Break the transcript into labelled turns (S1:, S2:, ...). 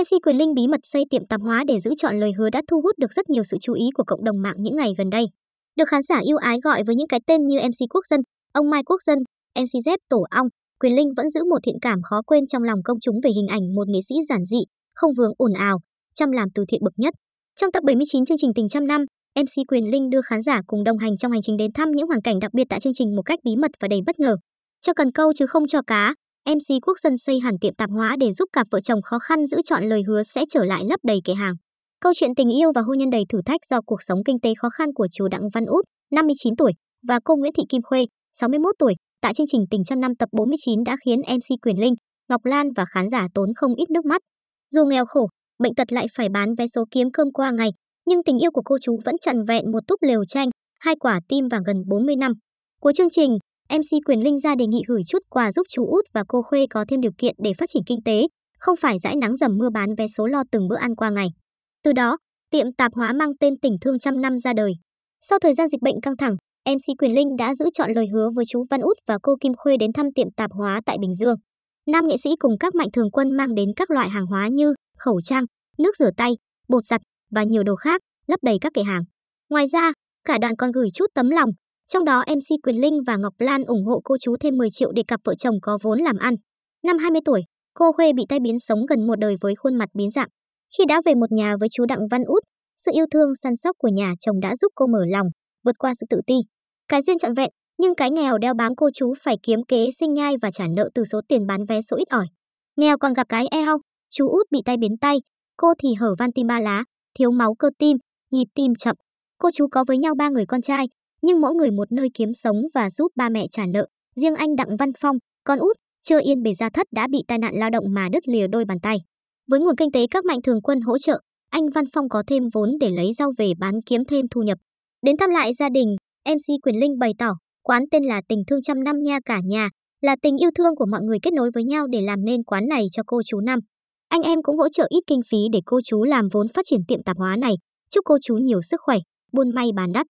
S1: MC Quyền Linh bí mật xây tiệm tạp hóa để giữ chọn lời hứa đã thu hút được rất nhiều sự chú ý của cộng đồng mạng những ngày gần đây. Được khán giả yêu ái gọi với những cái tên như MC Quốc dân, ông Mai Quốc dân, MC Z Tổ Ong, Quyền Linh vẫn giữ một thiện cảm khó quên trong lòng công chúng về hình ảnh một nghệ sĩ giản dị, không vướng ồn ào, chăm làm từ thiện bậc nhất. Trong tập 79 chương trình Tình trăm năm, MC Quyền Linh đưa khán giả cùng đồng hành trong hành trình đến thăm những hoàn cảnh đặc biệt tại chương trình một cách bí mật và đầy bất ngờ. Cho cần câu chứ không cho cá, MC Quốc dân xây hẳn tiệm tạp hóa để giúp cặp vợ chồng khó khăn giữ chọn lời hứa sẽ trở lại lấp đầy kệ hàng. Câu chuyện tình yêu và hôn nhân đầy thử thách do cuộc sống kinh tế khó khăn của chú Đặng Văn Út, 59 tuổi, và cô Nguyễn Thị Kim Khuê, 61 tuổi, tại chương trình Tình trăm năm tập 49 đã khiến MC Quyền Linh, Ngọc Lan và khán giả tốn không ít nước mắt. Dù nghèo khổ, bệnh tật lại phải bán vé số kiếm cơm qua ngày, nhưng tình yêu của cô chú vẫn trần vẹn một túp lều tranh, hai quả tim và gần 40 năm. Cuối chương trình, MC Quyền Linh ra đề nghị gửi chút quà giúp chú Út và cô Khuê có thêm điều kiện để phát triển kinh tế, không phải dãi nắng dầm mưa bán vé số lo từng bữa ăn qua ngày. Từ đó, tiệm tạp hóa mang tên Tình Thương trăm năm ra đời. Sau thời gian dịch bệnh căng thẳng, MC Quyền Linh đã giữ chọn lời hứa với chú Văn Út và cô Kim Khuê đến thăm tiệm tạp hóa tại Bình Dương. Nam nghệ sĩ cùng các mạnh thường quân mang đến các loại hàng hóa như khẩu trang, nước rửa tay, bột giặt và nhiều đồ khác, lấp đầy các kệ hàng. Ngoài ra, cả đoạn còn gửi chút tấm lòng, trong đó MC Quyền Linh và Ngọc Lan ủng hộ cô chú thêm 10 triệu để cặp vợ chồng có vốn làm ăn. Năm 20 tuổi, cô Khuê bị tai biến sống gần một đời với khuôn mặt biến dạng. Khi đã về một nhà với chú Đặng Văn Út, sự yêu thương săn sóc của nhà chồng đã giúp cô mở lòng, vượt qua sự tự ti. Cái duyên trọn vẹn, nhưng cái nghèo đeo bám cô chú phải kiếm kế sinh nhai và trả nợ từ số tiền bán vé số ít ỏi. Nghèo còn gặp cái eo, chú út bị tai biến tay, cô thì hở van tim ba lá, thiếu máu cơ tim, nhịp tim chậm. Cô chú có với nhau ba người con trai, nhưng mỗi người một nơi kiếm sống và giúp ba mẹ trả nợ. Riêng anh Đặng Văn Phong, con út, chưa yên bề gia thất đã bị tai nạn lao động mà đứt lìa đôi bàn tay. Với nguồn kinh tế các mạnh thường quân hỗ trợ, anh Văn Phong có thêm vốn để lấy rau về bán kiếm thêm thu nhập. Đến thăm lại gia đình, MC Quyền Linh bày tỏ, quán tên là Tình Thương trăm năm nha cả nhà, là tình yêu thương của mọi người kết nối với nhau để làm nên quán này cho cô chú năm. Anh em cũng hỗ trợ ít kinh phí để cô chú làm vốn phát triển tiệm tạp hóa này. Chúc cô chú nhiều sức khỏe, buôn may bán đắt.